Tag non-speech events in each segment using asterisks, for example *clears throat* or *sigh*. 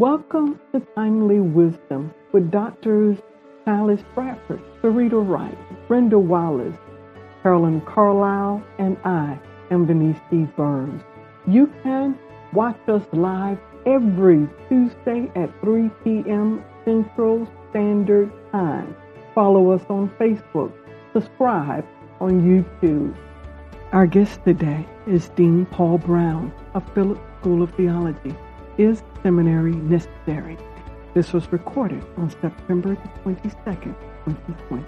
Welcome to Timely Wisdom with Doctors Silas Bradford, Sarita Wright, Brenda Wallace, Carolyn Carlisle, and I am Denise D. Burns. You can watch us live every Tuesday at 3 p.m. Central Standard Time. Follow us on Facebook. Subscribe on YouTube. Our guest today is Dean Paul Brown of Phillips School of Theology. Is seminary necessary? This was recorded on September the 22nd, 2020.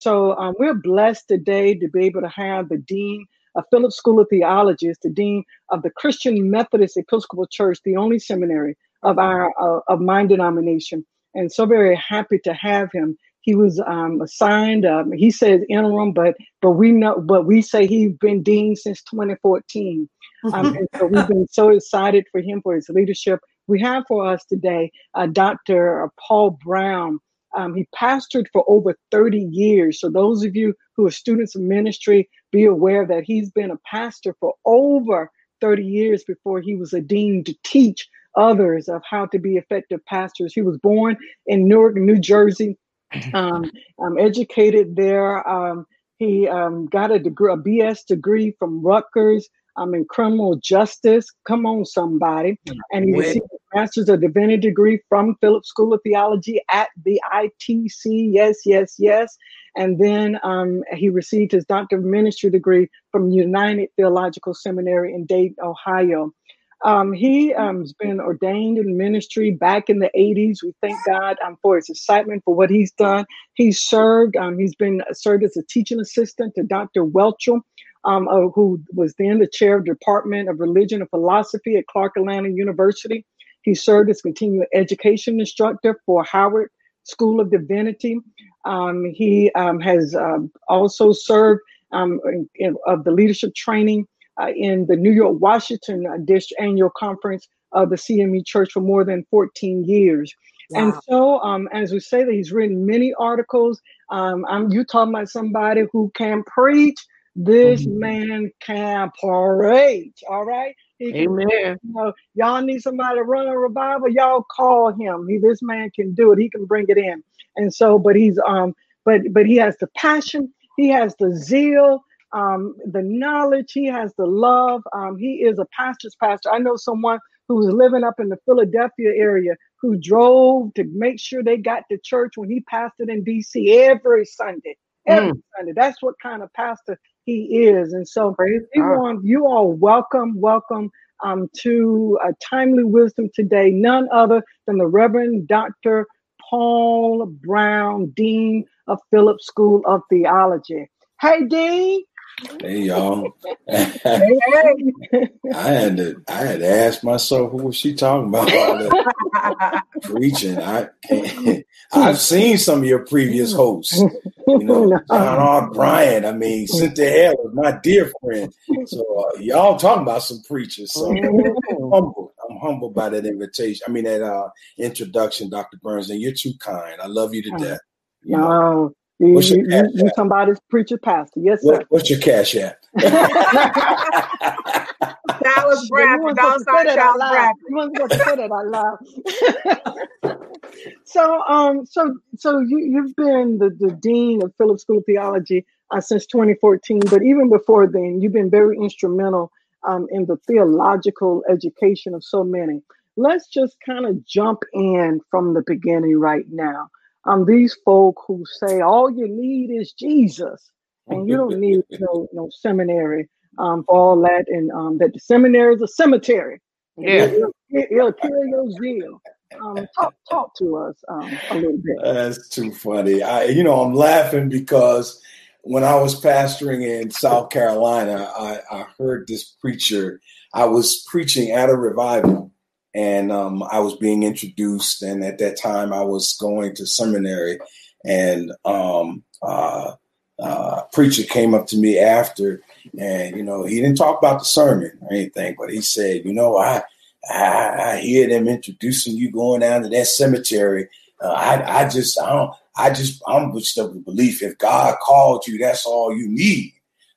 So um, we're blessed today to be able to have the Dean of Phillips School of Theology, the Dean of the Christian Methodist Episcopal Church, the only seminary of our uh, of my denomination, and so very happy to have him. He was um, assigned. Um, he says interim, but but we know, but we say he's been dean since 2014. Um, and so we've been so excited for him for his leadership. We have for us today uh, Dr. Paul Brown. Um, he pastored for over 30 years. So those of you who are students of ministry, be aware that he's been a pastor for over 30 years before he was a dean to teach others of how to be effective pastors. He was born in Newark, New Jersey, um, um, educated there. Um, he um, got a degree, a BS degree from Rutgers um, in criminal justice. Come on, somebody. And he received a master's of divinity degree from Phillips School of Theology at the ITC. Yes, yes, yes. And then um, he received his doctor of ministry degree from United Theological Seminary in Dayton, Ohio. Um, he um, has been ordained in ministry back in the 80s. We thank God um, for his excitement for what he's done. He's served, um, he's been served as a teaching assistant to Dr. Welchel, um, uh, who was then the chair of Department of Religion and Philosophy at Clark Atlanta University. He served as continuing education instructor for Howard School of Divinity. Um, he has also served in, in, of the leadership training uh, in the New York Washington uh, District Annual Conference of the CME Church for more than 14 years. Wow. And so, um, as we say that he's written many articles. Um, I'm you talking about somebody who can preach. This mm-hmm. man can preach. All right. He can, Amen. You know, y'all need somebody to run a revival. Y'all call him. He, this man can do it. He can bring it in. And so, but he's um, but but he has the passion. He has the zeal um, the knowledge, he has the love. Um, he is a pastor's pastor. I know someone who was living up in the Philadelphia area who drove to make sure they got to church when he pastored in DC every Sunday. Every mm. Sunday. That's what kind of pastor he is. And so you, want, you all welcome, welcome um, to a timely wisdom today, none other than the Reverend Dr. Paul Brown, Dean of Phillips School of Theology. Hey, Dean. Hey y'all. *laughs* I had to I had to ask myself who was she talking about *laughs* preaching. I I've seen some of your previous hosts. You know, *laughs* John R. Bryant. I mean, Cynthia Hale was my dear friend. So uh, y'all talking about some preachers. So I'm humble. I'm humbled by that invitation. I mean that uh, introduction, Dr. Burns, and you're too kind. I love you to death. You know? You, what's your you, you, somebody's preacher pastor. Yes, sir. What, what's your cash at? *laughs* Dallas Bradford. Don't start Dallas Bradford. You want to say that out loud. *laughs* so, um, so, so you, you've been the, the dean of Phillips School of Theology uh, since 2014, but even before then, you've been very instrumental um, in the theological education of so many. Let's just kind of jump in from the beginning right now um, these folk who say all you need is Jesus, and you don't *laughs* need no no seminary um, for all that, and um, that the seminary is a cemetery. Yeah, it'll, it'll kill your zeal. Um, talk talk to us um, a little bit. That's too funny. I, you know, I'm laughing because when I was pastoring in South Carolina, I, I heard this preacher. I was preaching at a revival, and um, I was being introduced. And at that time, I was going to seminary, and um, uh, uh, preacher came up to me after, and you know, he didn't talk about the sermon or anything, but he said, you know, I I, I hear them introducing you going down to that cemetery. Uh, I I just I don't. I just I'm up with the belief if God called you, that's all you need.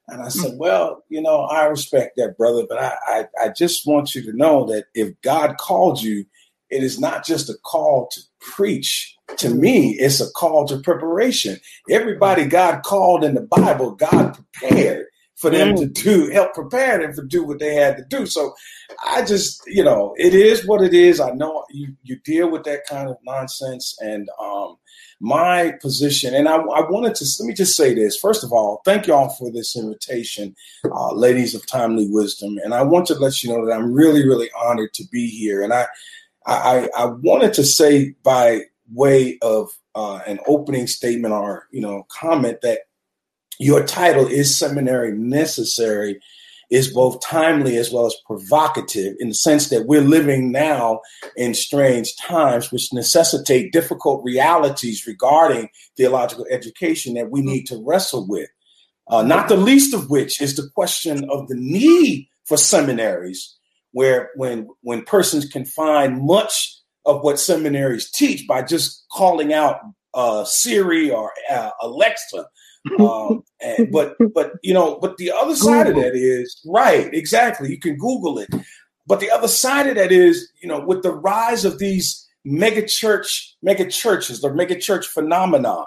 And I said, Well, you know, I respect that, brother, but I, I, I, just want you to know that if God called you, it is not just a call to preach. To me, it's a call to preparation. Everybody God called in the Bible, God prepared for them to do, help prepare them to do what they had to do. So I just, you know, it is what it is. I know you, you deal with that kind of nonsense. And um, my position, and I, I wanted to, let me just say this. First of all, thank y'all for this invitation, uh, ladies of timely wisdom. And I want to let you know that I'm really, really honored to be here. And I, I, I wanted to say by way of uh, an opening statement or, you know, comment that your title is seminary necessary is both timely as well as provocative in the sense that we're living now in strange times which necessitate difficult realities regarding theological education that we need to wrestle with. Uh, not the least of which is the question of the need for seminaries where when when persons can find much of what seminaries teach by just calling out uh, Siri or uh, Alexa um, and, but but you know, but the other side Google. of that is right, exactly. You can Google it. But the other side of that is, you know, with the rise of these mega church, mega churches, the mega church phenomena,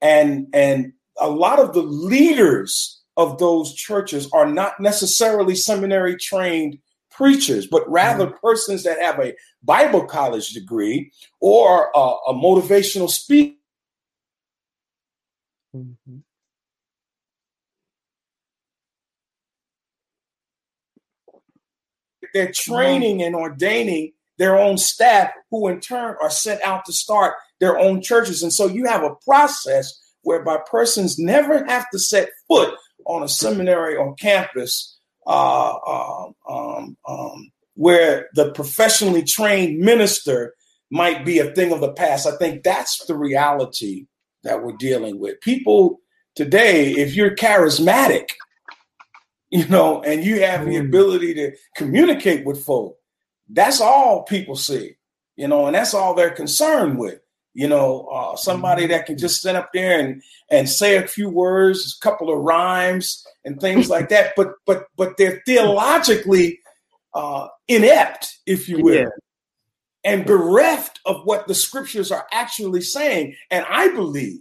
and and a lot of the leaders of those churches are not necessarily seminary trained preachers, but rather mm-hmm. persons that have a Bible college degree or a, a motivational speaker. Mm-hmm. They're training and ordaining their own staff who in turn are sent out to start their own churches. And so you have a process whereby persons never have to set foot on a seminary or campus uh, um, um, um, where the professionally trained minister might be a thing of the past. I think that's the reality that we're dealing with. People today, if you're charismatic, *laughs* you know, and you have the mm. ability to communicate with folk. That's all people see, you know, and that's all they're concerned with. You know, uh, somebody mm. that can just sit up there and and say a few words, a couple of rhymes, and things like that. But but but they're theologically uh, inept, if you will, yeah. and bereft of what the scriptures are actually saying. And I believe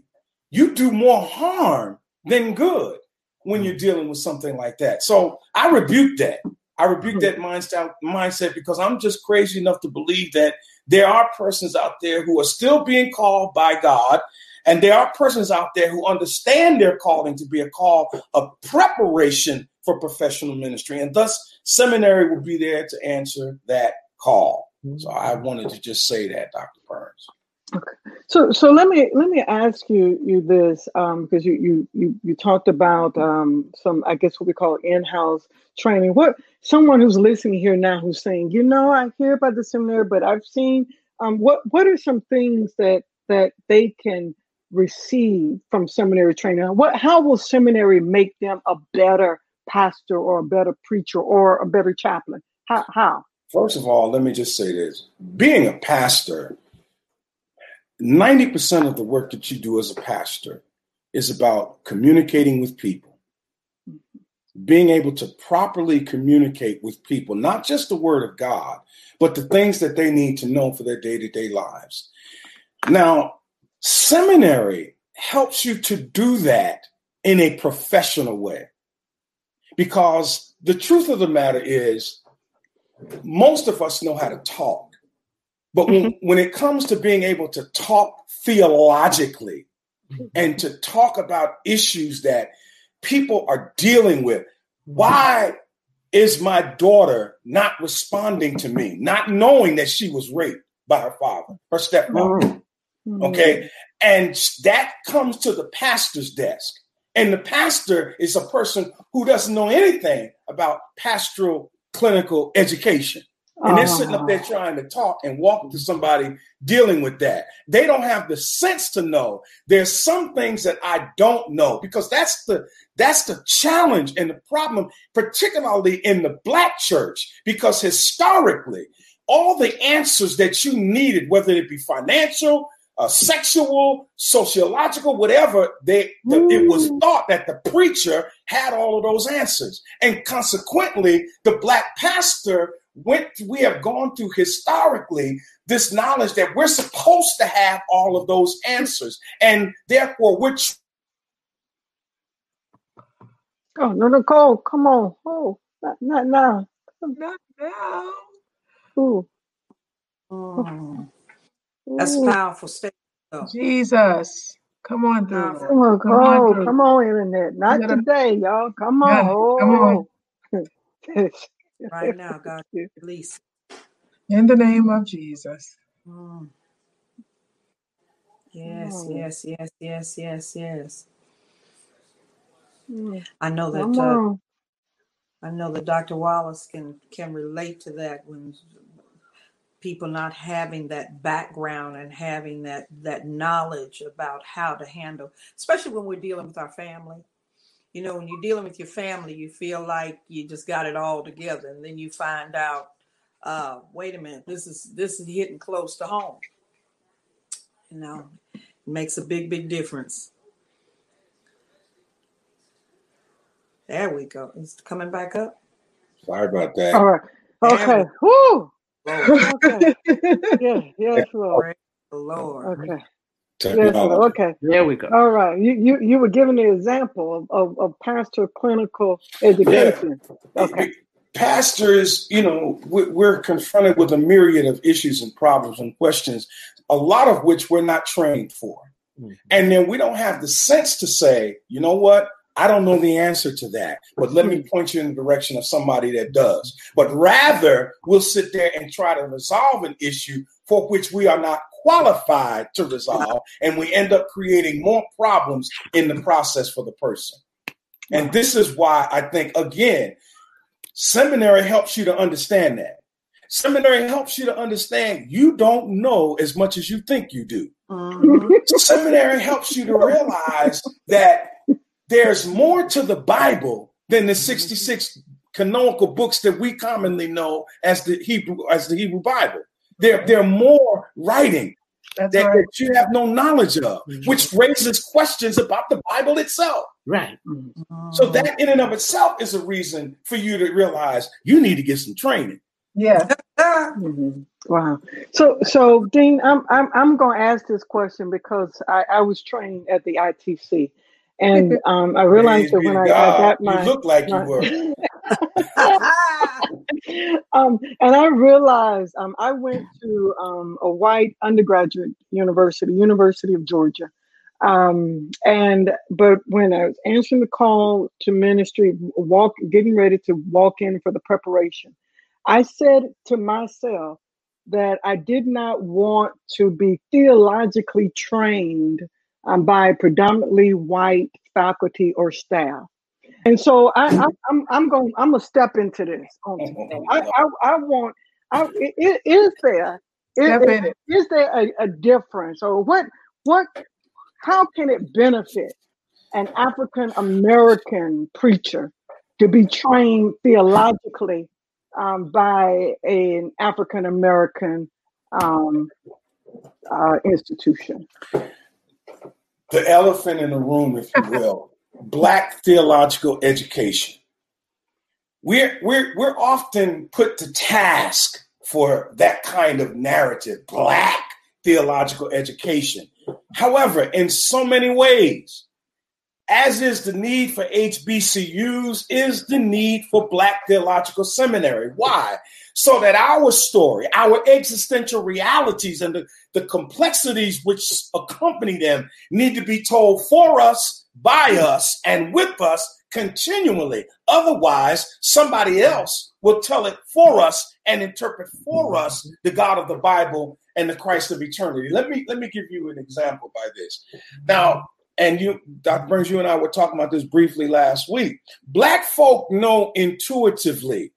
you do more harm than good when you're dealing with something like that. So I rebuke that. I rebuke that mm-hmm. mindset mindset because I'm just crazy enough to believe that there are persons out there who are still being called by God, and there are persons out there who understand their calling to be a call of preparation for professional ministry, and thus seminary will be there to answer that call. Mm-hmm. So I wanted to just say that, Dr. Burns. Okay. So so let me let me ask you you this um, because you you you you talked about um, some I guess what we call in-house training. What someone who's listening here now who's saying, you know, I hear about the seminary, but I've seen um, what what are some things that that they can receive from seminary training? What how will seminary make them a better pastor or a better preacher or a better chaplain? How how? First of all, let me just say this: being a pastor 90% of the work that you do as a pastor is about communicating with people, being able to properly communicate with people, not just the word of God, but the things that they need to know for their day to day lives. Now, seminary helps you to do that in a professional way because the truth of the matter is, most of us know how to talk. But when, mm-hmm. when it comes to being able to talk theologically mm-hmm. and to talk about issues that people are dealing with, why is my daughter not responding to me, not knowing that she was raped by her father, her stepfather? Mm-hmm. Okay. And that comes to the pastor's desk. And the pastor is a person who doesn't know anything about pastoral clinical education. And they're sitting up there trying to talk and walk to somebody dealing with that. They don't have the sense to know. There's some things that I don't know because that's the that's the challenge and the problem, particularly in the black church, because historically, all the answers that you needed, whether it be financial, uh, sexual, sociological, whatever, they the, it was thought that the preacher had all of those answers, and consequently, the black pastor went we have gone through historically this knowledge that we're supposed to have all of those answers and therefore we're oh no nicole come on oh not, not now Not now. Ooh. Mm. That's Ooh. powerful statement. Jesus. Come on through. Come on, Come on oh, through. come on, internet. Not gotta- today, y'all. Come Yeah, on. come on. *laughs* Right now, God, *laughs* release. In the name of Jesus. Mm. Yes, Oh. yes, yes, yes, yes, yes. Mm, I know that uh. I know that Dr. Wallace can can relate to that when people not having that background and having that that knowledge about how to handle, especially when we're dealing with our family. You know, when you're dealing with your family, you feel like you just got it all together, and then you find out, uh, wait a minute, this is this is hitting close to home. You know, it makes a big, big difference. There we go. It's coming back up. sorry about that All right. Okay. we Woo. go. *laughs* Okay. Yeah. Yes, Lord. Lord. Okay. Yes, Technology. Okay. There we go. All right. You you you were giving the example of, of, of pastor clinical education. Okay. pastors, you know, we- we're confronted with a myriad of issues and problems and questions, a lot of which we're not trained for. Mhm. And then we don't have the sense to say, you know what? I don't know the answer to that, but let me point you in the direction of somebody that does. But rather, we'll sit there and try to resolve an issue for which we are not qualified to resolve, and we end up creating more problems in the process for the person. And this is why I think, again, seminary helps you to understand that. Seminary helps you to understand you don't know as much as you think you do. Mhm. Seminary helps you to realize that there's more to the Bible than the 66 canonical books that we commonly know as the Hebrew as the Hebrew Bible. There, there are more writing that, right. that you have no knowledge of, which raises questions about the Bible itself. Right. So that in and of itself is a reason for you to realize you need to get some training. Yeah. Ah, Mhm. Wow. So, so Dean, I'm I'm I'm going to ask this question because I, I was trained at the ITC, and *laughs* um, I realized Praise that when I, I got my, you look like you were. *laughs* um, and I realized um, I went to um, a white undergraduate university, University of Georgia. Um, and but when I was answering the call to ministry, walk, getting ready to walk in for the preparation, I said to myself that I did not want to be theologically trained um, by predominantly white faculty or staff. And so I, I, I'm I'm going I'm gonna step into this. *laughs* I, I, I want I, i- i- is there is, Step in it. is there a, a difference or what what how can it benefit an African American preacher to be trained theologically um, by an African American um, uh, institution? The elephant in the room, if you will, *laughs* black theological education. We're, we're, we're often put to task for that kind of narrative, black theological education. However, in so many ways, as is the need for HBCUs, is the need for Black Theological Seminary. Why? So that our story, our existential realities, and the, the complexities which accompany them need to be told for us, by us, and with us continually. Otherwise, somebody else will tell it for us and interpret for us the God of the Bible and the Christ of eternity. Let me let me give you an example by this. Now, and you, Dr. Burns, you and I were talking about this briefly last week. Black folk know intuitively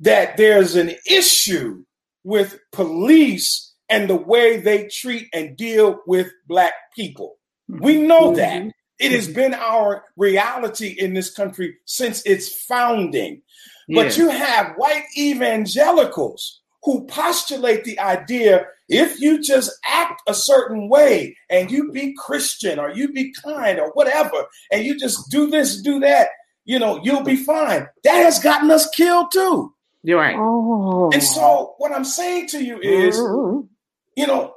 that there's an issue with police and the way they treat and deal with black people. We mm-hmm. know mm-hmm. that. It has been our reality in this country since its founding. But you have white evangelicals who postulate the idea if you just act a certain way and you be Christian or you be kind or whatever, and you just do this, do that, you know, you'll be fine. That has gotten us killed too. You're right. Oh. And so, what I'm saying to you is, Mhm. you know,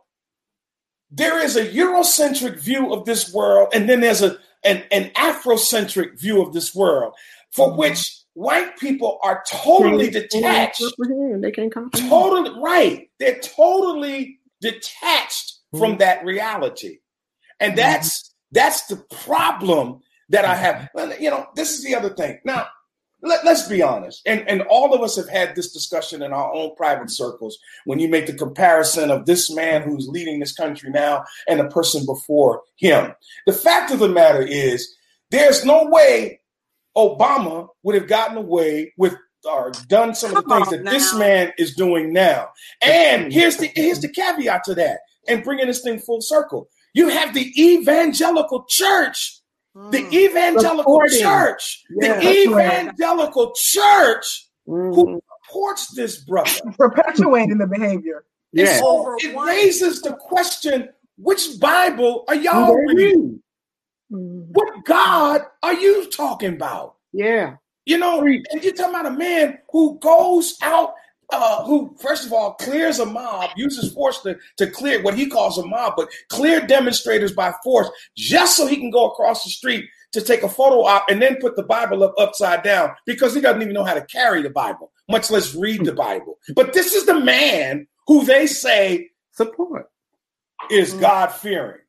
there is a Eurocentric view of this world, and then there's a an, an Afrocentric view of this world, for Mhm. which white people are totally Can't- detached. can't. They can't comprehend. Totally right. They're totally detached from Mhm. that reality. And that's that's the problem that I have. You know, this is the other thing. Now, let, let's be honest. And and all of us have had this discussion in our own private circles when you make the comparison of this man who's leading this country now and the person before him. The fact of the matter is there's no way Obama would have gotten away with or done some of the things that this man is doing now. And here's the here's the caveat to that, and bringing this thing full circle. You have the evangelical church, the Mm. evangelical Supporting. church, Yeah, the that's right. evangelical church Mhm. who supports this brother. *laughs* Perpetuating the behavior. And Yeah. so it raises the question: Which Bible are y'all Do they reading? Mhm. What God are you talking about? Yeah. You know, and you're talking about a man who goes out, uh, who first of all clears a mob, uses force to, to clear what he calls a mob, but clear demonstrators by force just so he can go across the street to take a photo op and then put the Bible up upside down because he doesn't even know how to carry the Bible, much less read the Bible. But this is the man who they say Support. is Mhm. God fearing.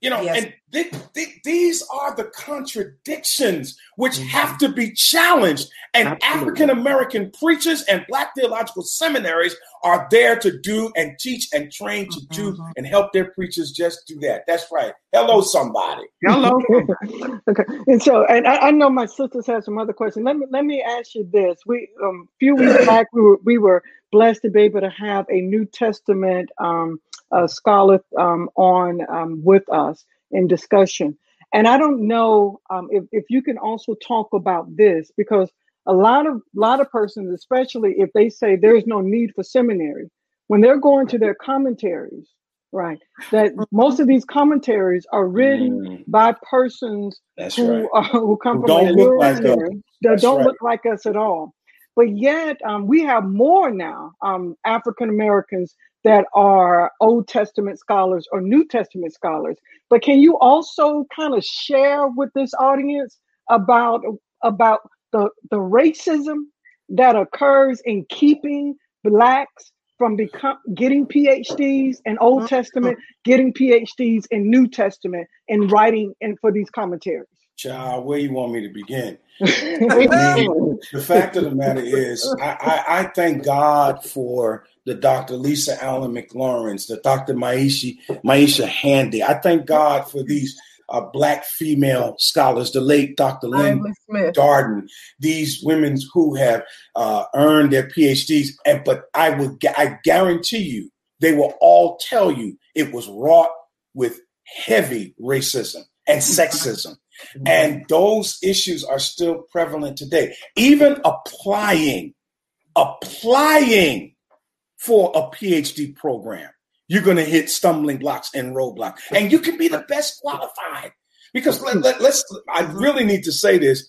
You know, Yes. and th- th- these are the contradictions which Mhm. have to be challenged. And African American preachers and Black theological seminaries are there to do and teach and train to do Mhm. and help their preachers just do that. That's right. Hello, somebody. Hello. *laughs* okay, and so, and I, I know my sisters have some other questions. Let me let me ask you this: We um, a few weeks *clears throat* back, we were we were blessed to be able to have a New Testament um, uh, scholar um, on um, with us in discussion. And I don't know um, if if you can also talk about this because a lot of lot of persons, especially if they say there is no need for seminary, when they're going to their commentaries, right? That most of these commentaries are written Mm, by persons that's who right. are, who come Who from a don't look like us. that don't right. look like us at all. But yet, um, we have more now um, African Americans that are Old Testament scholars or New Testament scholars. But can you also kind of share with this audience about about the the racism that occurs in keeping blacks from become getting PhDs in Old Mhm. Testament, getting PhDs in New Testament, and writing and for these commentaries? Child, where you want me to begin? *laughs* the, the fact of the matter is, I, I, I thank God for the Dr. Lisa Allen McLaurin's, the Dr. Maisha, Maisha Handy. I thank God for these uh, black female scholars, the late Dr. Lynn. Darden, these women who have uh, earned their PhDs. And but I would, I guarantee you, they will all tell you it was wrought with heavy racism and sexism. And those issues are still prevalent today. Even applying, applying for a PhD program, you're going to hit stumbling blocks and roadblocks. And you can be the best qualified. Because let, let, let's, I really need to say this.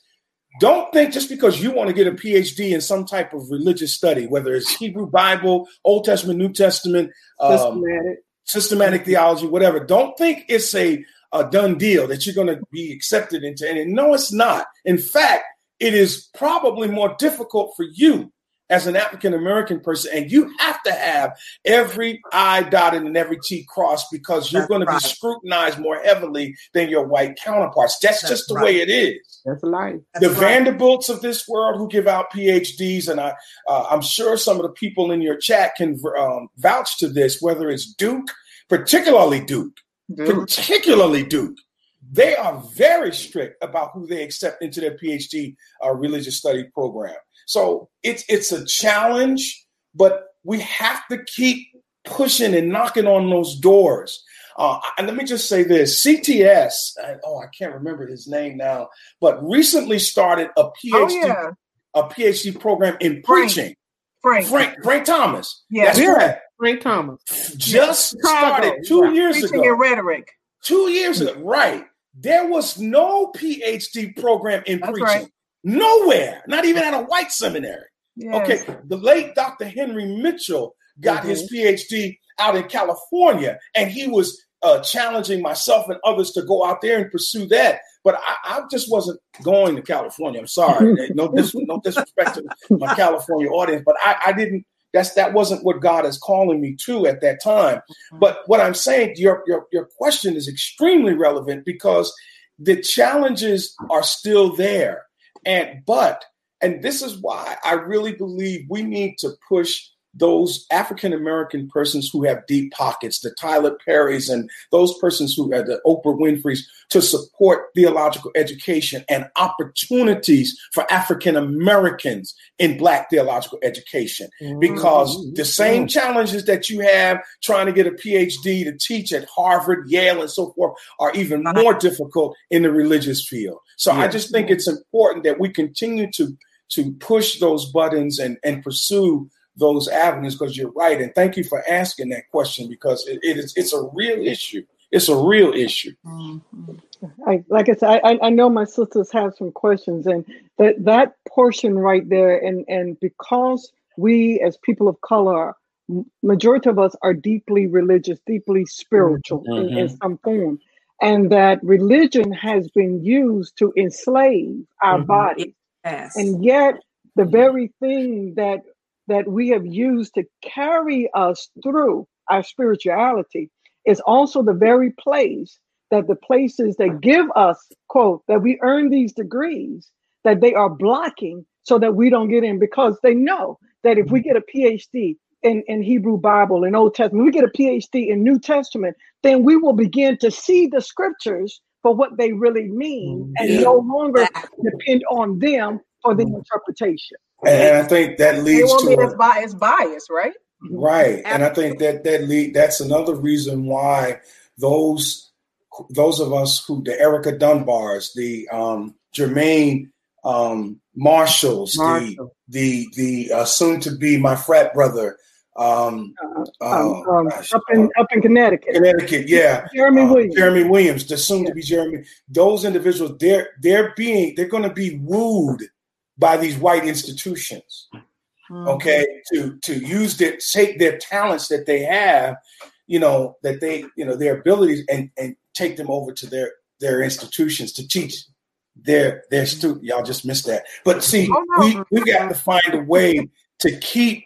Don't think just because you want to get a PhD in some type of religious study, whether it's Hebrew Bible, Old Testament, New Testament, um, Systematic. systematic theology, whatever. Don't think it's a, a done deal that you're going to be accepted into. And no, it's not. In fact, it is probably more difficult for you as an African American person, and you have to have every I dotted and every T crossed because you're That's going to right. be scrutinized more heavily than your white counterparts. That's, That's just the right. way it is That's life. the right. Vanderbilts of this world who give out PhDs, and I, uh, I'm sure some of the people in your chat can um, vouch to this. Whether it's Duke, particularly Duke, Dude. particularly Duke, they are very strict about who they accept into their PhD uh, religious study program. So it's it's a challenge, but we have to keep pushing and knocking on those doors. Uh, and let me just say this: CTS. uh, Oh, I can't remember his name now, but recently started a PhD Oh yeah, a PhD program in Frank. preaching. Frank. Frank Frank Thomas. Yeah. That's Yeah. correct. Frank Thomas. Just Chicago, started two yeah. years Preaching ago. in rhetoric. Two years ago, right? There was no PhD program in That's preaching. right. Nowhere, not even at a white seminary. Yes. Okay, the late Dr. Henry Mitchell got Mhm. his PhD out in California, and he was uh, challenging myself and others to go out there and pursue that. But I, I just wasn't going to California. I'm sorry, *laughs* no, dis- no disrespect to my California audience, but I, I didn't. That's that wasn't what God is calling me to at that time. But what I'm saying, your your your question is extremely relevant because the challenges are still there, and but and this is why I really believe we need to push those African American persons who have deep pockets, the Tyler Perrys and those persons who are the Oprah Winfrey's, to support theological education and opportunities for African Americans in Black theological education. Mm-hmm. Because the mm-hmm. same challenges that you have trying to get a PhD to teach at Harvard, Yale, and so forth are even more difficult in the religious field. So I just think it's important that we continue to to push those buttons and, and pursue those avenues because you're right. And thank you for asking that question because it, it is it's a real issue. It's a real issue. Mhm. I, like I said, I, I know my sisters have some questions, and that that portion right there, and and because we as people of color, majority of us are deeply religious, deeply spiritual in, in some form, and that religion has been used to enslave our Mhm. bodies, Yes. and yet the very thing that that we have used to carry us through our spirituality is also the very place that the places that give us quote that we earn these degrees that they are blocking so that we don't get in because they know that if we get a phd in, in hebrew bible and old testament we get a phd in new testament then we will begin to see the scriptures for what they really mean and Yeah. no longer depend on them for the interpretation And, and I think that It leads won't to be a- as bias, bias, right? Right, and I think that that lead that's another reason why those those of us who the Erica Dunbars, the um, Jermaine um, Marshalls, Marshall. the the the uh, soon to be my frat brother, um, um, oh, um, gosh, up in uh, up in connecticut Connecticut, yeah, jeremy uh, williams Jeremy Williams, the soon to be Jeremy. Those individuals, they're they're being they're going to be wooed by these white institutions Mhm. okay to to use their take their talents that they have you know that they you know their abilities and and take them over to their their institutions to teach their their student y'all just missed that but see Oh, we we got to find a way to keep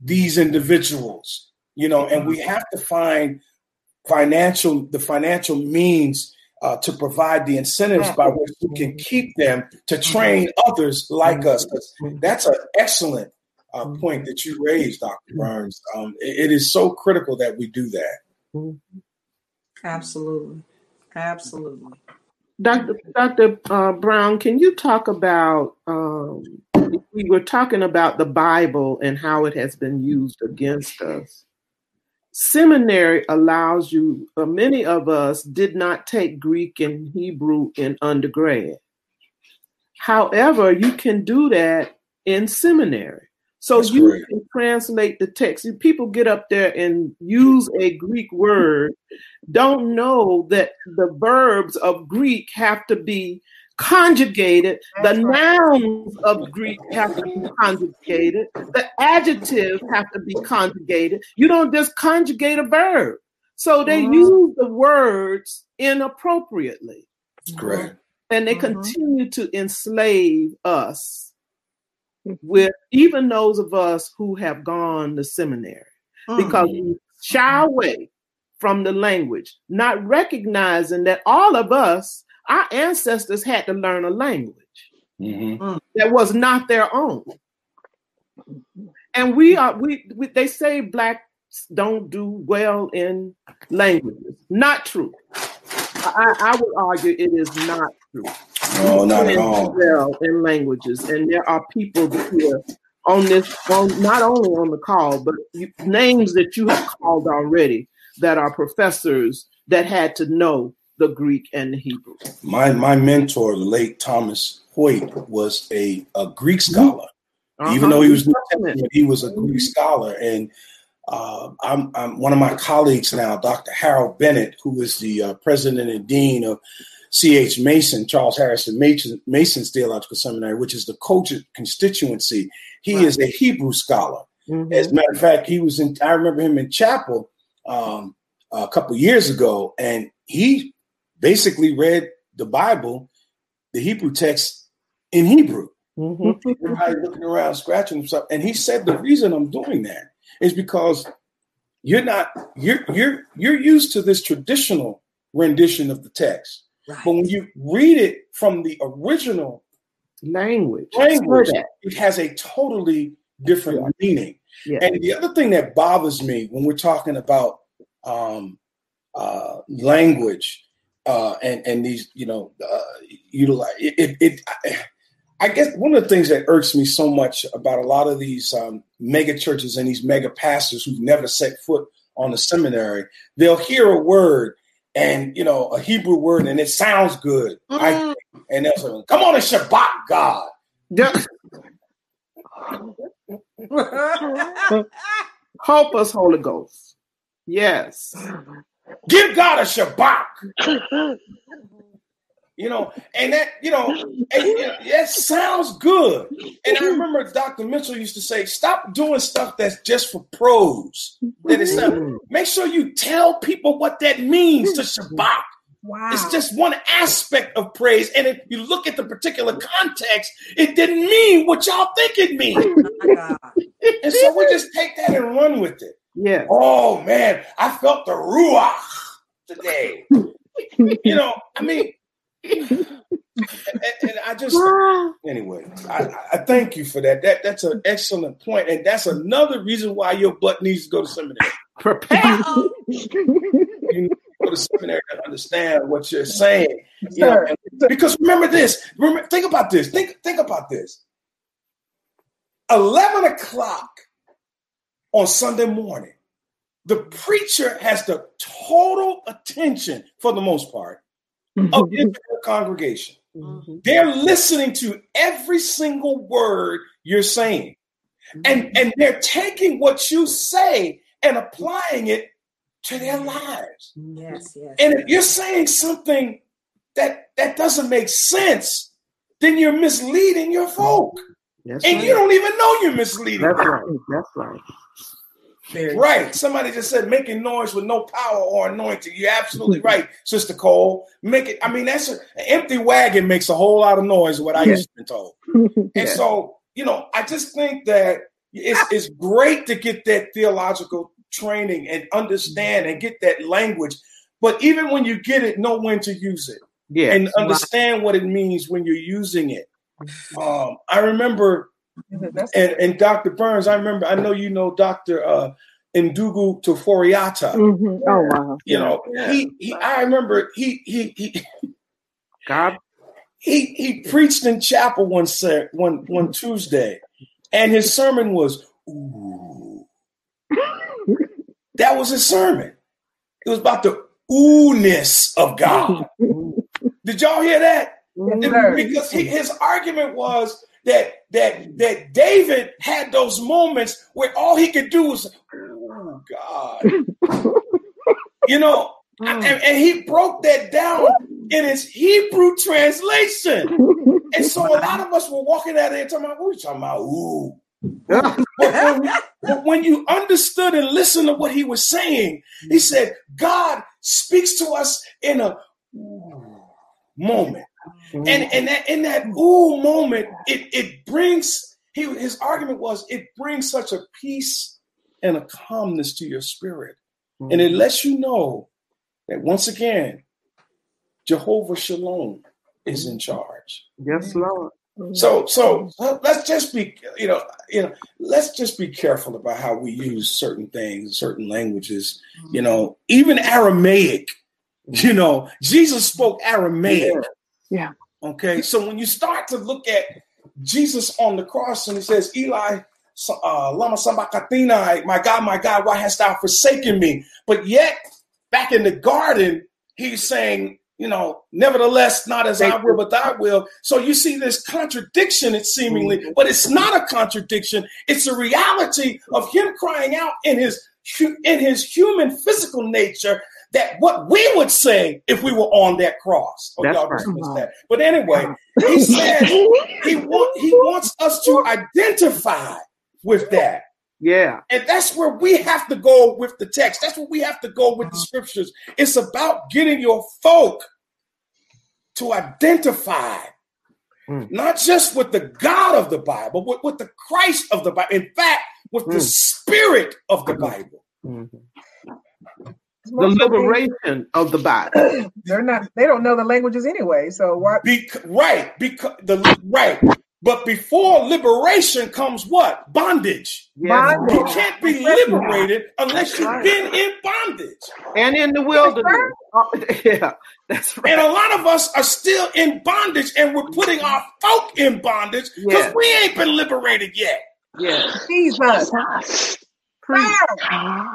these individuals you know and we have to find financial the financial means uh, to provide the incentives by which we can keep them to train others like us. that's an excellent uh, point that you raised, Dr. Burns. Um, it- it is so critical that we do that. Absolutely. Absolutely. Dr. Dr. Uh, Brown, can you talk about? Um, we were talking about the Bible and how it has been used against us. Seminary allows you. Uh, many of us did not take Greek and Hebrew in undergrad. However, you can do that in seminary. So That's you correct. can translate the text. People get up there and use a Greek word, don't know that the verbs of Greek have to be conjugated. The right. nouns of Greek have to be conjugated. The adjectives have to be conjugated. You don't just conjugate a verb. So they Mhm. use the words inappropriately Correct. and they Mhm. continue to enslave us with even those of us who have gone to seminary because we shy away from the language, not recognizing that all of us, our ancestors had to learn a language hmm that was not their own. And we are we, we they say blacks don't do well in languages. Not true. I, I would argue it is not true. No, not at all. well in languages, and there are people here on this, on not only on the call, but you, names that you have called already that are professors that had to know the Greek and the Hebrew. My my mentor, the late Thomas Hoyt, was a, a Greek scholar. Even Uh-huh. though he was New Testament. He was a Greek scholar, and uh, I'm, I'm, one of my colleagues now, Dr. Harold Bennett, who is the uh, president and dean of C.H. Mason, Charles Harrison Mason, Mason's Theological Seminary, which is the COGIC constituency. He right. is a Hebrew scholar. Mm-hmm. As a matter of fact, he was in. I remember him in chapel um, a couple years ago, and he basically read the Bible, the Hebrew text in Hebrew. Mm-hmm. Everybody looking around, scratching himself, and he said the reason I'm doing that is because you're not you're you're you're used to this traditional rendition of the text, right. but when you read it from the original language, language, it has a totally different yeah. meaning. Yeah. And the other thing that bothers me when we're talking about um, uh, language uh, and and these, you know, uh, utilize it. it, it I, I, guess one of the things that irks me so much about a lot of these um, mega churches and these mega pastors who've never set foot on the seminary, they'll hear a word and you know a Hebrew word and it sounds good, mm-hmm. I, and they'll say, "Come on and Shabach God." Yeah. *laughs* Help us, Holy Ghost. Yes. Give God a Shabach. *laughs* you know, and that, you know, and, that sounds good. And I remember Dr. Mitchell used to say, stop doing stuff that's just for pros. That is not, make sure you tell people what that means to Shabach. Wow. It's just one aspect of praise. And if you look at the particular context, it didn't mean what y'all think it means. Oh *laughs* and so we just take that and run with it. Yeah. Oh man, I felt the ruach today. *laughs* you know, I mean, and, and, I just anyway, I, I, thank you for that. That that's an excellent point, and that's another reason why your butt needs to go to seminary. Prepare. Um, *laughs* you go to seminary to understand what you're saying. You know, because remember this. Remember, think about this. Think think about this. Eleven o'clock on Sunday morning, the preacher has the total attention, for the most part, of the congregation. Mm-hmm. They're listening to every single word you're saying. And, mm-hmm. and they're taking what you say and applying it to their lives. Yes, yes. And if you're saying something that that doesn't make sense, then you're misleading your folk. That's and right. you don't even know you're misleading. That's right. That's right. Very right. Somebody just said making noise with no power or anointing. You're absolutely right, Sister Cole. Make it. I mean, that's a, an empty wagon makes a whole lot of noise. What I used to be told. *laughs* And yeah. so, you know, I just think that it's it's great to get that theological training and understand and get that language. But even when you get it, know when to use it. Yeah. And understand what it means when you're using it. Um, I remember and, and Dr. Burns, I remember, I know you know Dr. Uh, Ndugu T'Ofori-Atta. Mm-hmm. Oh wow! You know, yeah. he, he I remember he he he God he he preached in chapel one set one one Tuesday, and his sermon was ooh. that was his sermon. It was about the oohness of God. *laughs* Did y'all hear that? Yes, because he, his argument was that that that David had those moments where all he could do was, oh God, *laughs* you know, mm. and, and, he broke that down in his Hebrew translation. And so a lot of us were walking out there talking about, what are you talking about? Ooh. but, when, but when you understood and listened to what he was saying, he said, God speaks to us in a moment. Mm-hmm. And and that in that ooh moment, it it brings he his argument was it brings such a peace and a calmness to your spirit. Mm-hmm. And it mm-hmm. lets you know that once again, Jehovah Shalom is in charge. Yes, Lord. Mm-hmm. So, so let's just be, you know, you know, let's just be careful about how we use certain things, certain languages. You know, even Aramaic. You know, Jesus spoke Aramaic. Yeah. Okay. So when you start to look at Jesus on the cross and he says, Eli, uh, Lama Sabachthani, my God, my God, why hast thou forsaken me? But yet, back in the garden, he's saying, you know, nevertheless, not as I will, but thy will. So you see this contradiction, it's seemingly, mm-hmm. but it's not a contradiction. It's a reality of him crying out in his in his human physical nature that what we would say if we were on that cross. Oh, That's y'all right. dismiss that. But anyway, he said *laughs* he want he wants us to identify with that. Yeah. And that's where we have to go with the text. That's where we have to go with the scriptures. It's about getting your folk to identify Mm. not just with the God of the Bible, but with the Christ of the Bible. In fact, with the Mm. spirit of the Bible. Mhm. The Most of liberation of the body. *clears throat* They're not. They don't know the languages anyway. So why? Bec- right, because the right. But before liberation comes what? Bondage. Yes. Bondage. You can't be liberated unless you've been in bondage. And in the wilderness. Oh, *laughs* yeah. That's right. And a lot of us are still in bondage and we're putting our folk in bondage because Yes. we ain't been liberated yet. Yeah. Jesus. Preach.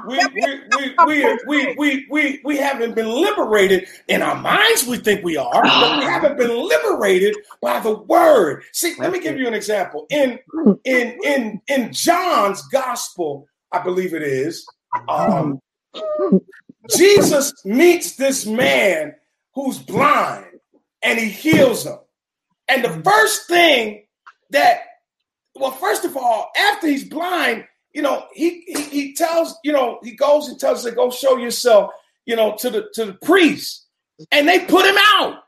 We, we, we, we, we, we, we, we haven't been liberated in our minds, we think we are, but we haven't been liberated by the word. See, let me give you an example. In in in in John's gospel, I believe it is, um, Jesus meets this man who's blind and he heals him. And the first thing that, well, first of all, after he's blind, you know, he he, he tells, you know, he goes and tells them, go show yourself, you know, to the to the priest. And they put him out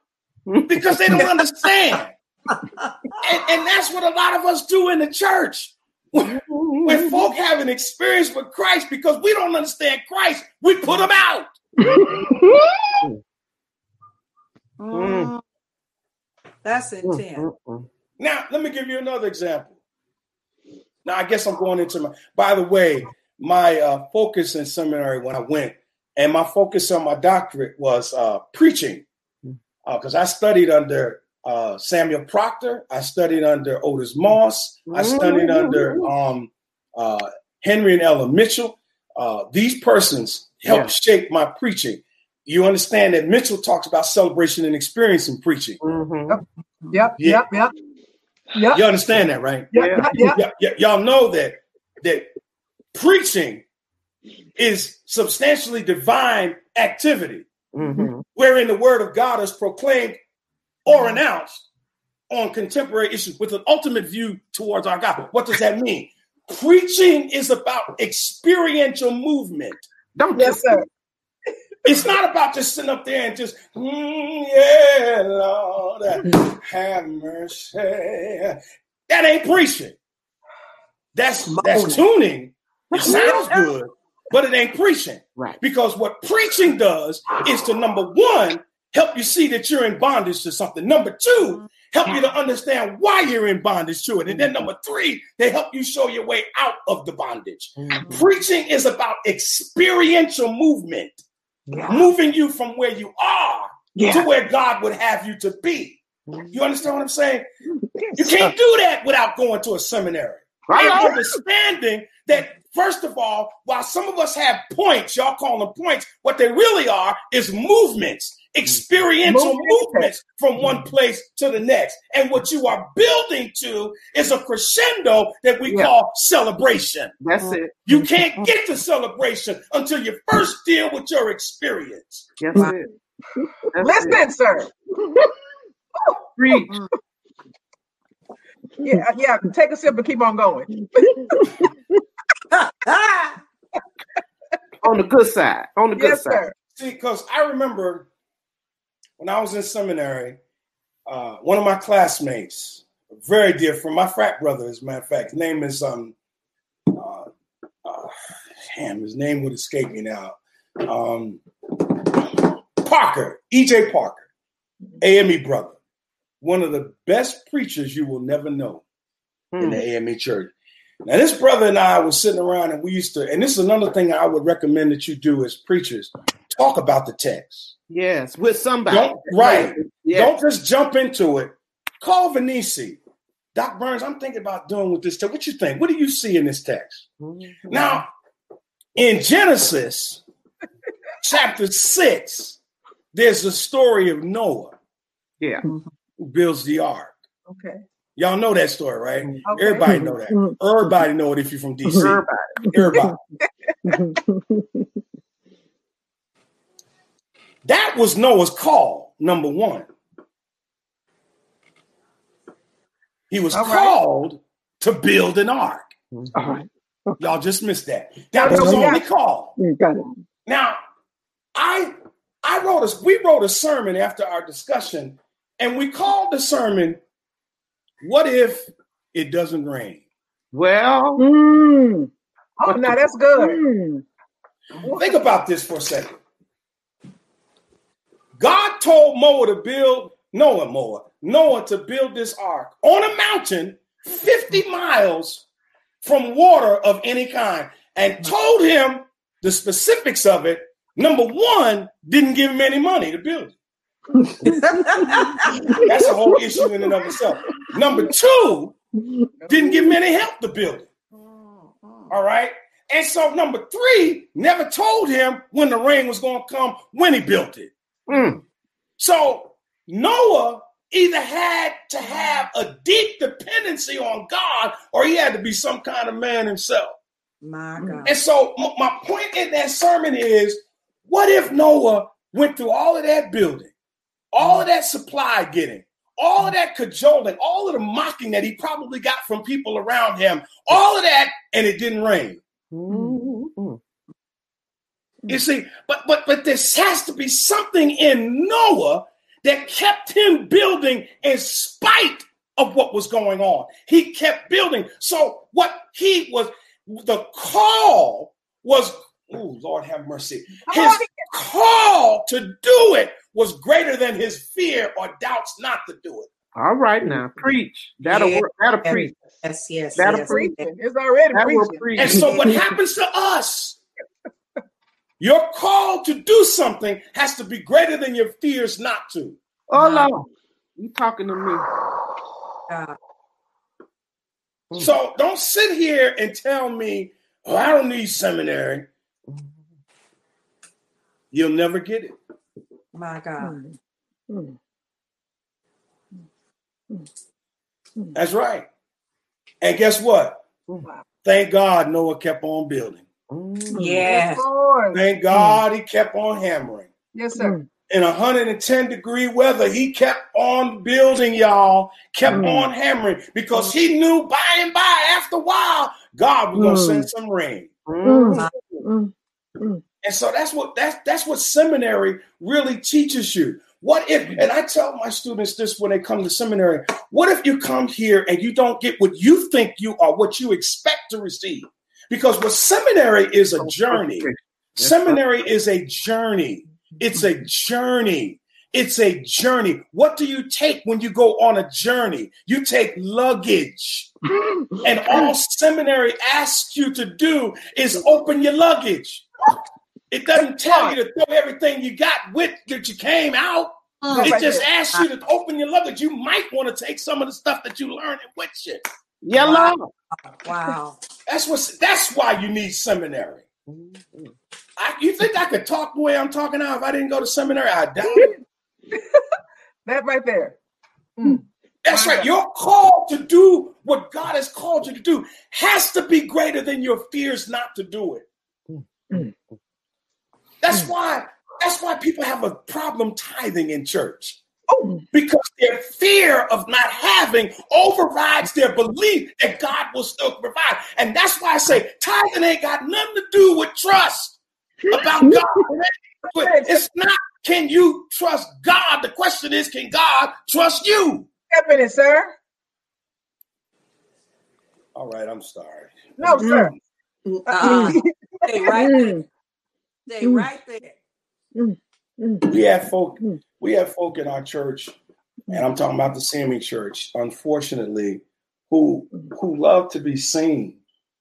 *laughs* because they don't understand. And, and that's what a lot of us do in the church. When, when folk have an experience with Christ because we don't understand Christ, we put them out. Mm. That's intense. Now, let me give you another example. Now, I guess I'm going into my, by the way, my uh, focus in seminary when I went, and my focus on my doctorate was uh, preaching, because I studied under uh, Samuel Proctor, I studied under Otis Moss, I studied under um, uh, Henry and Ella Mitchell. Uh, these persons helped shape my preaching. You understand that Mitchell talks about celebration and experience in preaching. Mhm. Yep. Yeah. Yep. Yep. Yep. You understand that, right? Yep. Yeah. Yep. Yep. Y- y- y'all know that that preaching is substantially divine activity, Mhm. wherein the word of God is proclaimed or announced on contemporary issues with an ultimate view towards our God. What does that mean? Preaching is about experiential movement. Don't Yes, sir. It's not about just sitting up there and just, "Mm, yeah, Lord, have mercy. That ain't preaching. That's that's tuning. It sounds good, but it ain't preaching. Right. Because what preaching does is to number one, help you see that you're in bondage to something. Number two, help you to understand why you're in bondage to it. And then number three, they help you show your way out of the bondage. Mhm. Preaching is about experiential movement, moving you from where you are to where God would have you to be. You understand what I'm saying? You can't do that without going to a seminary. Right. And understanding that, first of all, while some of us have points, y'all call them points, what they really are is movements, experiential Movement. movements from one place to the next. And what you are building to is a crescendo that we Yeah. call celebration. That's mm. it. You can't get to celebration until you first deal with your experience. That's it. That's it. Listen, sir. *laughs* Preach. Mm. Yeah. Yeah. Take a sip and keep on going. *laughs* *laughs* On the good side. On the good Yes, side. sir. See, because I remember when I was in seminary, uh, one of my classmates, a very dear friend, my frat brother, as a matter of fact, his name is um, uh, uh, damn, his name would escape me now. Um, Parker, E.J. Parker, AME brother, one of the best preachers you will never know in the AME church. Now, this brother and I was sitting around and we used to, and this is another thing I would recommend that you do as preachers talk about the text. Yes. With somebody. Don't, right. Yeah. Don't just jump into it. Call Venice. Doc Burns, I'm thinking about doing with this text. What you think? What do you see in this text? Mhm. Now, in Genesis chapter six, there's a story of Noah Yeah. who builds the ark. Okay. Y'all know that story, right? Okay. Everybody know that. Everybody know it if you're from DC. Everybody. Everybody. *laughs* That was Noah's call, number one. He was All right. called to build an ark. All right. *laughs* Y'all just missed that. That was his Yeah. only call. Got it. Now, I I wrote a we wrote a sermon after our discussion, and we called the sermon "What if it doesn't rain?" Well, Mm, Oh, now that's good. mm. Think about this for a second. God told Noah to build Noah, Noah, Noah to build this ark on a mountain 50 miles from water of any kind and told him the specifics of it. Number one, didn't give him any money to build it. *laughs* That's a whole issue in and of itself. Number two, didn't give him any help to build it. All right. And so number three, never told him when the rain was going to come when he built it. Mm, So Noah either had to have a deep dependency on God or he had to be some kind of man himself. My God. And so my point in that sermon is what if Noah went through all of that building, all of that supply getting, all of that cajoling, all of the mocking that he probably got from people around him, all of that, and it didn't rain? mm, mm. You see, but but but this has to be something in Noah that kept him building in spite of what was going on. He kept building. So what he was, the call was, oh Lord have mercy. His call to do it was greater than his fear or doubts not to do it. All right now, preach. That'll Yeah. work. That'll Yeah. preach. Yes, yes, That'll yes. preach. It's already That preaching. preach. And so what *laughs* happens to us? Your call to do something has to be greater than your fears not to. Oh Lord, you talking to me? God. Hmm. So don't sit here and tell me, oh, I don't need seminary. Mm-hmm. You'll never get it. My God. Mm. That's right. And guess what? Thank God Noah kept on building. Mm. Yes. Thank God he kept on hammering. Yes, sir. In 110 degree weather, he kept on building, y'all, kept Mm. on hammering because he knew by and by, after a while, God was going to Mm. send some rain. Mm. Mm. Mm. And so that's what that's that's what seminary really teaches you. What if, and I tell my students this when they come to seminary, what if you come here and you don't get what you think you are, what you expect to receive? Because what seminary is a oh, journey. Seminary is a journey. It's a journey. It's a journey. What do you take when you go on a journey? You take luggage. *laughs* And all seminary asks you to do is open your luggage. It doesn't tell you to throw everything you got with that you came out. Oh, it just asks you to open your luggage. You might want to take some of the stuff that you learned with you. Yellow. Wow. That's what. That's why you need seminary. Mm-hmm. I, you think I could talk the way I'm talking now if I didn't go to seminary? I doubt it. *laughs* That right there. Mm. Hmm. That's right. Your call to do what God has called you to do has to be greater than your fears not to do it. Hmm. Hmm. That's why. That's why people have a problem tithing in church. Oh, because their fear of not having overrides their belief that God will still provide. And that's why I say tithing ain't got nothing to do with trust about *laughs* God. It's not can you trust God? The question is, can God trust you? step in it, sir. All right, I'm sorry. No, sir. Uh, stay right there. Stay Mm. right there. Mm. We have folk, we have folk in our church, and I'm talking about the Seeming Church, unfortunately, who who love to be seen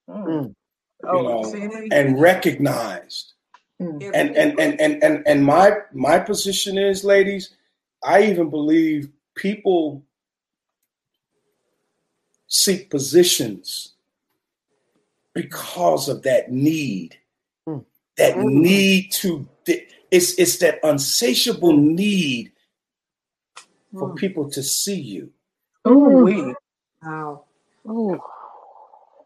Mm. You Oh, know, and recognized. Mm. and and and and and, and my my position is ladies i even believe people seek positions because of that need Mm. that Mm. need to it's it's that unsatiable need for Mm. people to see you Ooh, wee. Wow. Oh,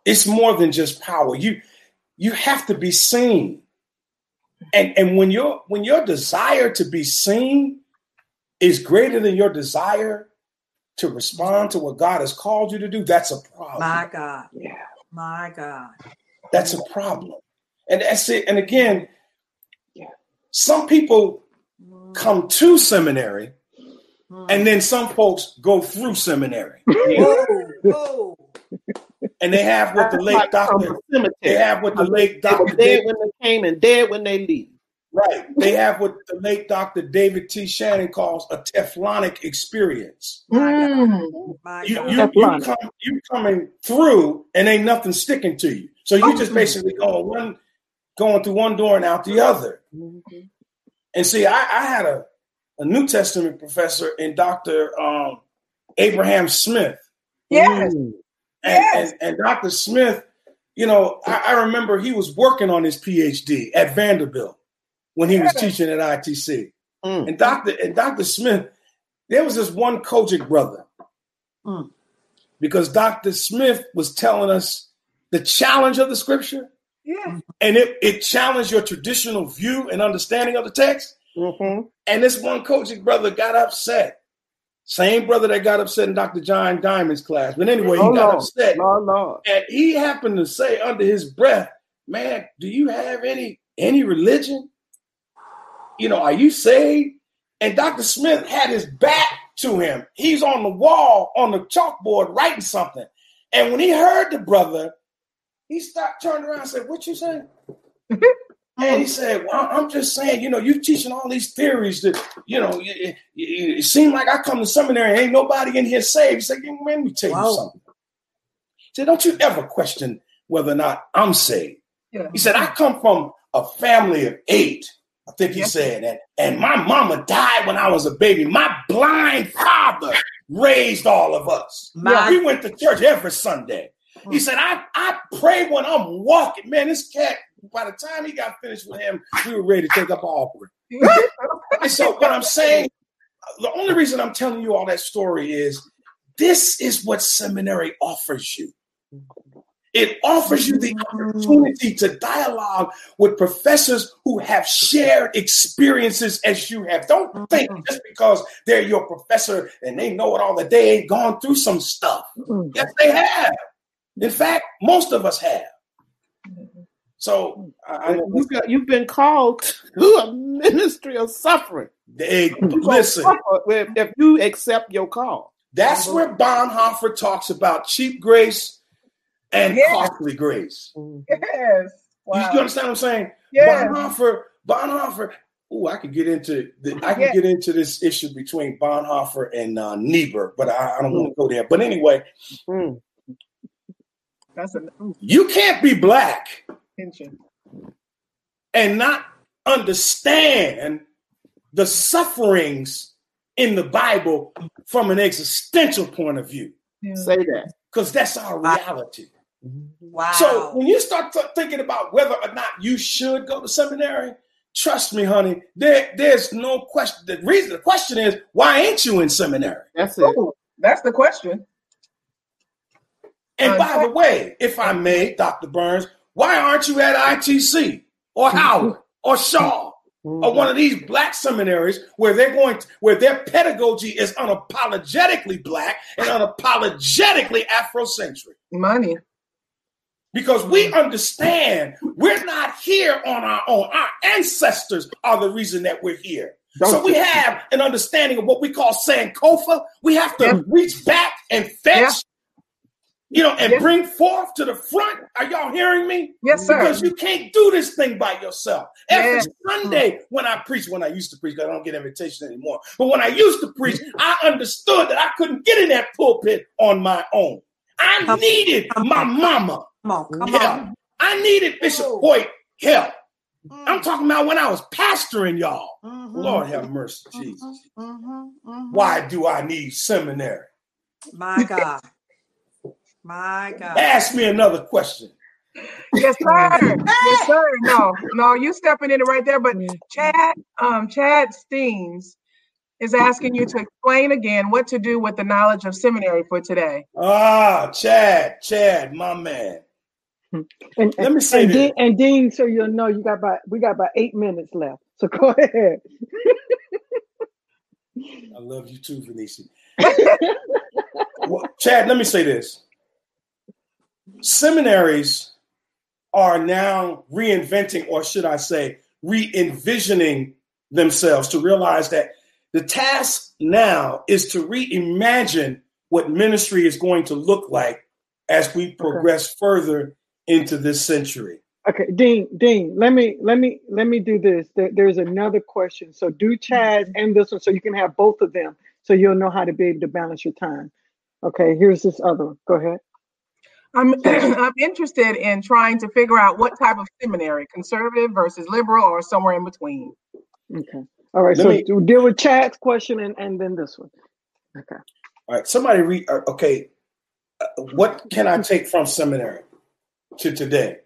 It's more than just power. You you have to be seen. And and when your when your desire to be seen is greater than your desire to respond to what God has called you to do, that's a problem. My God. yeah. My God. That's a problem. And that's it. And again, Yeah. Some people come to seminary Mm. and then some folks go through seminary. *laughs* Whoa, whoa. And they have what the late Like doctor they have what the late doctor dead when they came and dead when they leave. Right. They have what the late Dr. David T. Shannon calls a Teflonic experience. Mm. You, God. you, you, come, you coming through and ain't nothing sticking to you. So you just basically go one going through one door and out the other. And see, I, I had a, a New Testament professor in Dr. Um, Abraham Smith. Yes. And, Yes. and, and Dr. Smith, you know, I, I remember he was working on his PhD at Vanderbilt when he was teaching at ITC. Mm. And Dr. and Dr. Smith, there was this one COGIC brother. Mm. Because Dr. Smith was telling us the challenge of the scripture, Yes. and it, it challenged your traditional view and understanding of the text. Mm-hmm. And this one COGIC brother got upset. Same brother that got upset in Dr. John Diamond's class. But anyway, he Oh, got Lord. upset. Lord, Lord. And he happened to say under his breath, Man, do you have any any religion? You know, are you saved? And Dr. Smith had his back to him. He's on the wall on the chalkboard writing something. And when he heard the brother, he stopped, turned around and said, What you saying?" *laughs* and he said, Well, I'm just saying, you know, you teaching all these theories that, you know, it, it, it seemed like I come to seminary, ain't nobody in here saved. He said, let me tell you Wow. something. He said, Don't you ever question whether or not I'm saved. Yeah. He said, I come from a family of eight. I think he Yeah. said that. And my mama died when I was a baby. My blind father raised all of us. My We went to church every Sunday. He said, I, I pray when I'm walking. Man, this cat, by the time he got finished with him, we were ready to take up offering. *laughs* And so what I'm saying, the only reason I'm telling you all that story is this is what seminary offers you. It offers you the opportunity to dialogue with professors who have shared experiences as you have. Don't think just because they're your professor and they know it all that they ain't gone through some stuff. Yes, they have. In fact, most of us have. So I, I You got, you've been called to a ministry of suffering. they, listen. suffer If, if you accept your call. That's where Bonhoeffer talks about cheap grace and Yeah. costly grace. Yes. You, Wow. you understand what I'm saying? Yes. Bonhoeffer, Bonhoeffer. Oh, I could get into the, I could Yeah. get into this issue between Bonhoeffer and uh, Niebuhr, but I, I don't want to go there. But anyway, Mm. That's an ooh, you can't be black tension. and not understand the sufferings in the Bible from an existential point of view, Yeah. Say that. because that's our reality. wow. So when you start th- thinking about whether or not you should go to seminary, trust me, honey, there, there's no question. The reason, the question is, why ain't you in seminary? That's it. Ooh, that's the question. And Uh, by the way, if I may, Dr. Burns, why aren't you at ITC or Howard or Shaw or one of these black seminaries where they're going to, where their pedagogy is unapologetically black and unapologetically Afrocentric? Money. because we understand we're not here on our own. Our ancestors are the reason that we're here. Don't so we have an understanding of what we call Sankofa. We have to Yeah. reach back and fetch, you know, and Yeah. bring forth to the front. Are y'all hearing me? Yes, sir. Because you can't do this thing by yourself. Every. Sunday when I preach, when I used to preach, 'cause I don't get invitations anymore. But when I used to preach, *laughs* I understood that I couldn't get in that pulpit on my own. I Come- needed come my mama. come on, come Yeah. on. I needed Bishop Oh. Hoyt help. Mm. I'm talking about when I was pastoring y'all. Mhm. Lord have mercy, Mhm, Jesus. mhm, mhm. Why do I need seminary? My God. My God. Ask me another question. Yes, sir. *laughs* yes, sir. No, no, you stepping in it right there. But Chad, um, Chad Steens is asking you to explain again what to do with the knowledge of seminary for today. Ah, Chad, Chad, my man. And, Let me say and, this. Dean, and Dean, so you'll know you got about we got about eight minutes left. So go *laughs* ahead. I love you too, Venice. *laughs* well, Chad, let me say this. Seminaries are now reinventing, or should I say, re envisioning themselves to realize that the task now is to reimagine what ministry is going to look like as we progress further into this century. Okay, Dean, Dean, let me let me let me do this. There, there's another question. So do Chad mm-hmm. and this one so you can have both of them so you'll know how to be able to balance your time. Okay, here's this other one. Go ahead. I'm *clears throat* I'm interested in trying to figure out what type of seminary, conservative versus liberal, or somewhere in between. Okay. All right. Let so me- do- deal with Chad's question and, and then this one. Okay. All right, somebody read. uh, Okay, uh, what can I take from seminary to today?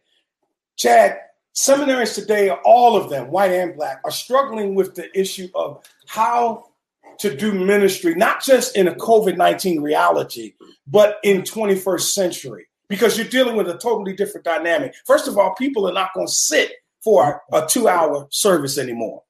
Chad, seminaries today, all of them, white and black, are struggling with the issue of how to do ministry, not just in a COVID 19 reality, but in 21st century, because you're dealing with a totally different dynamic. First of all, people are not going to sit for a two hour service anymore.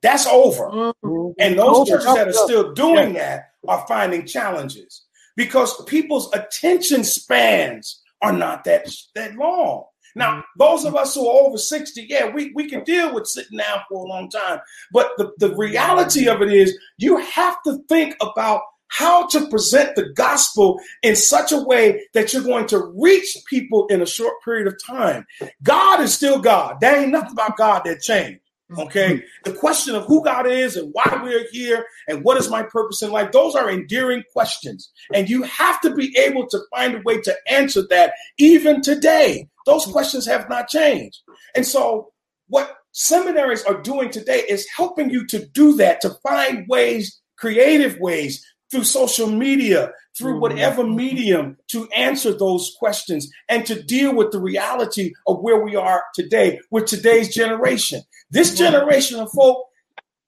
That's over. And those Over. churches that are still doing that are finding challenges because people's attention spans are not that that long. Now, those of us who are over 60, yeah, we, we can deal with sitting down for a long time. But the, the reality of it is you have to think about how to present the gospel in such a way that you're going to reach people in a short period of time. God is still God. There ain't nothing about God that changed. Mm-hmm. Okay. The question of who God is and why we're here and what is my purpose in life, those are endearing questions. And you have to be able to find a way to answer that even today. Those questions have not changed. And so, what seminaries are doing today is helping you to do that, to find ways, creative ways through social media, through mm-hmm. whatever medium to answer those questions and to deal with the reality of where we are today with today's generation. This mm-hmm. generation of folk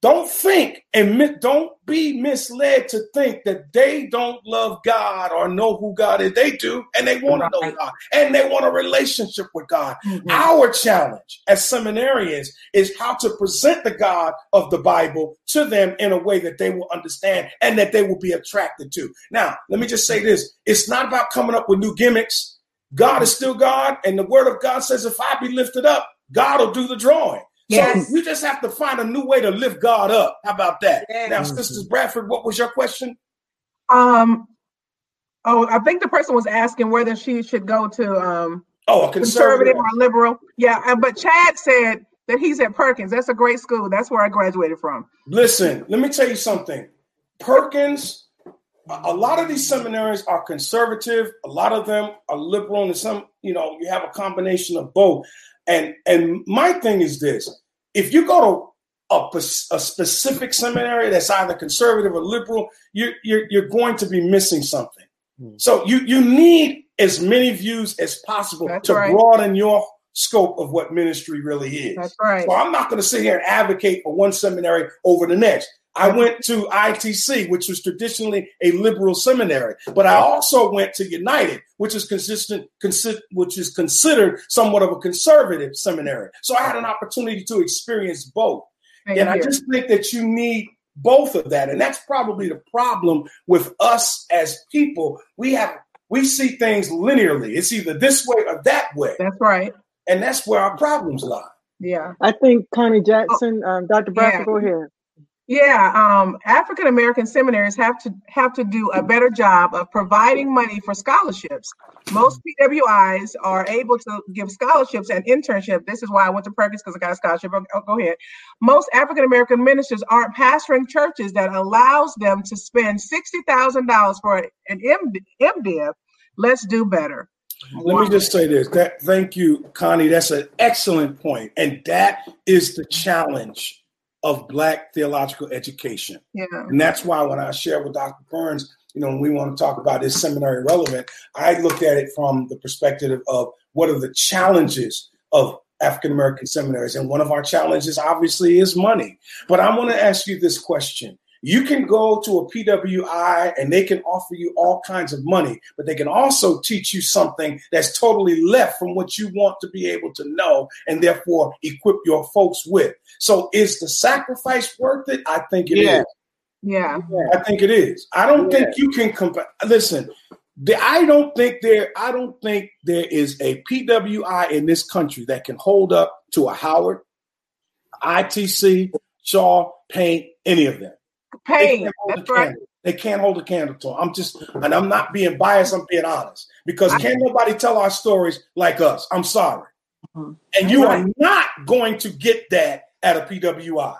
don't think and mi- don't be misled to think that they don't love God or know who God is. They do, and they want to know God, and they want a relationship with God. Mm-hmm. Our challenge as seminarians is how to present the God of the Bible to them in a way that they will understand and that they will be attracted to. Now, let me just say this it's not about coming up with new gimmicks. God is still God, and the word of God says, if I be lifted up, God will do the drawing. Yes. So we just have to find a new way to lift God up. How about that? Yes. Now, Sisters Bradford, what was your question? Um, oh, I think the person was asking whether she should go to um Oh, a conservative conservative. or liberal. Yeah, uh, but Chad said that he's at Perkins. That's a great school. That's where I graduated from. Listen, let me tell you something. Perkins, a a lot of these seminaries are conservative. A lot of them are liberal, and some, you know, you have a combination of both. And and my thing is this: if you go to a, a specific seminary that's either conservative or liberal, you're you're, you're going to be missing something. Hmm. So you you need as many views as possible That's to right. broaden your scope of what ministry really is. That's right. So I'm not going to sit here and advocate for one seminary over the next. I went to ITC, which was traditionally a liberal seminary, but I also went to United, which is consistent, consi- which is considered somewhat of a conservative seminary. So I had an opportunity to experience both. Thank And I just think that you need both of that. And that's probably the problem with us as people. We have we see things linearly. It's either this way or that way. That's right. And that's where our problems lie. Yeah. I think Connie Jackson, um, Dr. Bradford, Yeah. go ahead. Yeah, um, African American seminaries have to have to do a better job of providing money for scholarships. Most PWIs are able to give scholarships and internship. This is why I went to Perkins because I got a scholarship. Oh, oh, go ahead. Most African American ministers aren't pastoring churches that allows them to spend sixty thousand dollars for an MD, MDiv. Let's do better. Let me just say this. That thank you, Connie. That's an excellent point, and that is the challenge of Black theological education. Yeah. And that's why when I share with Dr. Burns, you know, when we want to talk about this seminary relevant, I look at it from the perspective of what are the challenges of African American seminaries. And one of our challenges, obviously, is money. But I want to ask you this question You can go to a PWI and they can offer you all kinds of money, but they can also teach you something that's totally left from what you want to be able to know and therefore equip your folks with. So is the sacrifice worth it? I think it Yeah. is. Yeah. I think it is. I don't Yeah. think you can compare. Listen, the, I don't think there. I don't think there is a PWI in this country that can hold up to a Howard, ITC, Shaw, Payne, any of them. They Payne. can't hold That's a right. candle. They can't hold a candle to. I'm just, and I'm not being biased. I'm being honest because I- can't nobody tell our stories like us. I'm sorry, Mhm. and you Right. are not going to get that at a PWI.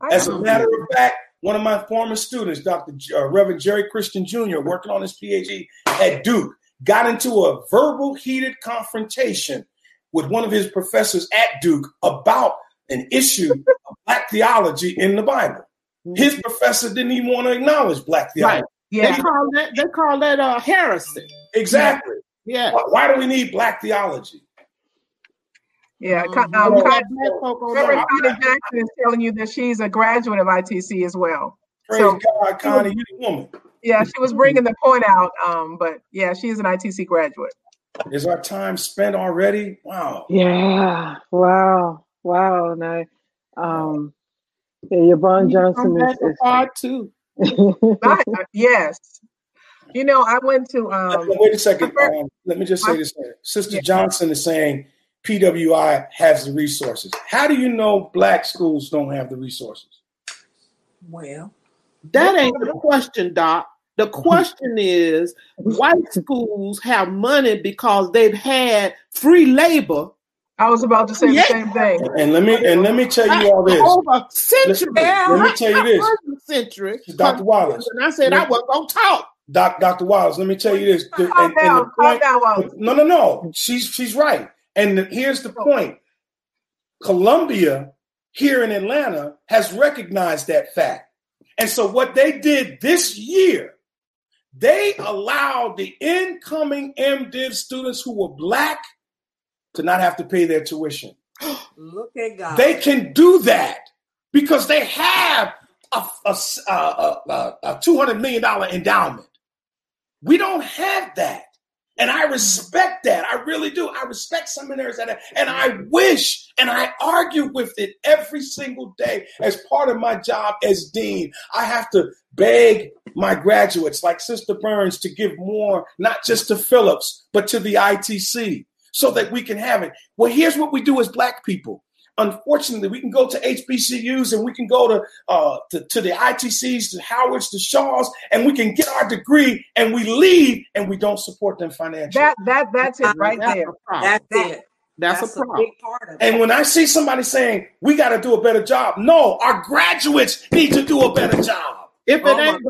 I As a matter of fact, one of my former students, Dr. J- uh, Reverend Jerry Christian Jr., working on his PhD at Duke, got into a verbal heated confrontation with one of his professors at Duke about an issue of black theology in the Bible. His professor didn't even want to acknowledge black theology. Right. yeah. They call that they call that uh, heresy. Exactly. Yeah. Why, why do we need black theology? Yeah. Um, got Con- black Reverend. Connie Jackson is telling you that she's a graduate of ITC as well. Praise So- God, Connie, you the woman. Yeah, she was bringing the point out. Um, but yeah, she's an ITC graduate. Is our time spent already? Wow. Yeah. Wow. Wow. And I, um, yeah, Yvonne Johnson back is. for part two. *laughs* is Not- uh, yes. You know, I went to um Wait a second. Um, let me just say this. Sister Yeah. Johnson is saying PWI has the resources. How do you know black schools don't have the resources? Well, That ain't the question, Doc. The *laughs* question is white schools have money because they've had free labor I was about to say the same thing. And let me and let me tell you all this. over centuries. Listen, let me tell you this. Not century. Dr. Wallace. And I said I wasn't gonna talk. Doc, Dr. Wallace, let me tell you this. The- Calm and- and the down, calm point- down, Wallace. no, no, no. She's she's right. And the- here's the point. Columbia here in Atlanta has recognized that fact. And so what they did this year, they allowed the incoming MDiv students who were black to not have to pay their tuition. *gasps* look at God. They can do that because they have a, a, a, a, a $200 million endowment. We don't have that. And I respect that. I really do. I respect seminaries that, and I wish, and I argue with it every single day as part of my job as dean. I have to beg my graduates, like Sister Burns, to give more, not just to Phillips, but to the ITC so that we can have it. Well, here's what we do as Black people. Unfortunately, we can go to HBCUs and we can go to, uh, to to the ITCs, to Howards, to Shaws, and we can get our degree and we leave and we don't support them financially. That that that's it right That's there. a. That's it. That's, That's a a problem. big part of and when I see somebody saying we got to do a better job, no, our graduates need to do a better job. If it Oh, ain't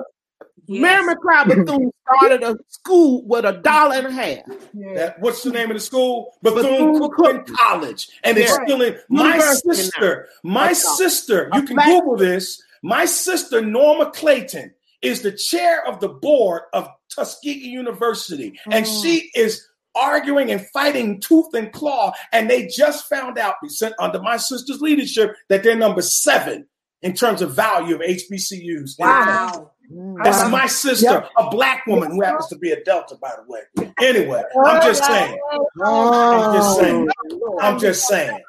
Yes. Mary McLeod Bethune *laughs* started a school with a dollar and a half. Yeah. That what's the name of the school? Bethune Bethune Cookman College, and it's still in. My University now. sister, my sister. You can black- Google this. My sister Norma Clayton is the chair of the board of Tuskegee University, and Mm. she is arguing and fighting tooth and claw. And they just found out, under my sister's leadership, that they're number seven in terms of value of HBCUs. in. Wow. That's Wow. my sister, Yep. a black woman who happens to be a Delta, by the way. Anyway, I'm just saying. Oh. I'm just saying. I'm just saying.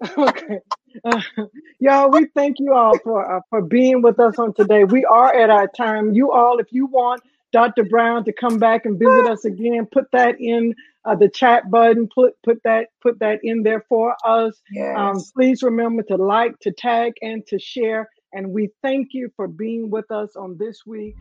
*laughs* okay. Uh, *laughs* y'all, we thank you all for uh, for being with us on today. We are at our time. You all, if you want Dr. Brown to come back and visit us again, put that in uh, the chat button. Put put that put that in there for us. Yes. Um, please remember to like, to tag, and to share. And we thank you for being with us on this week.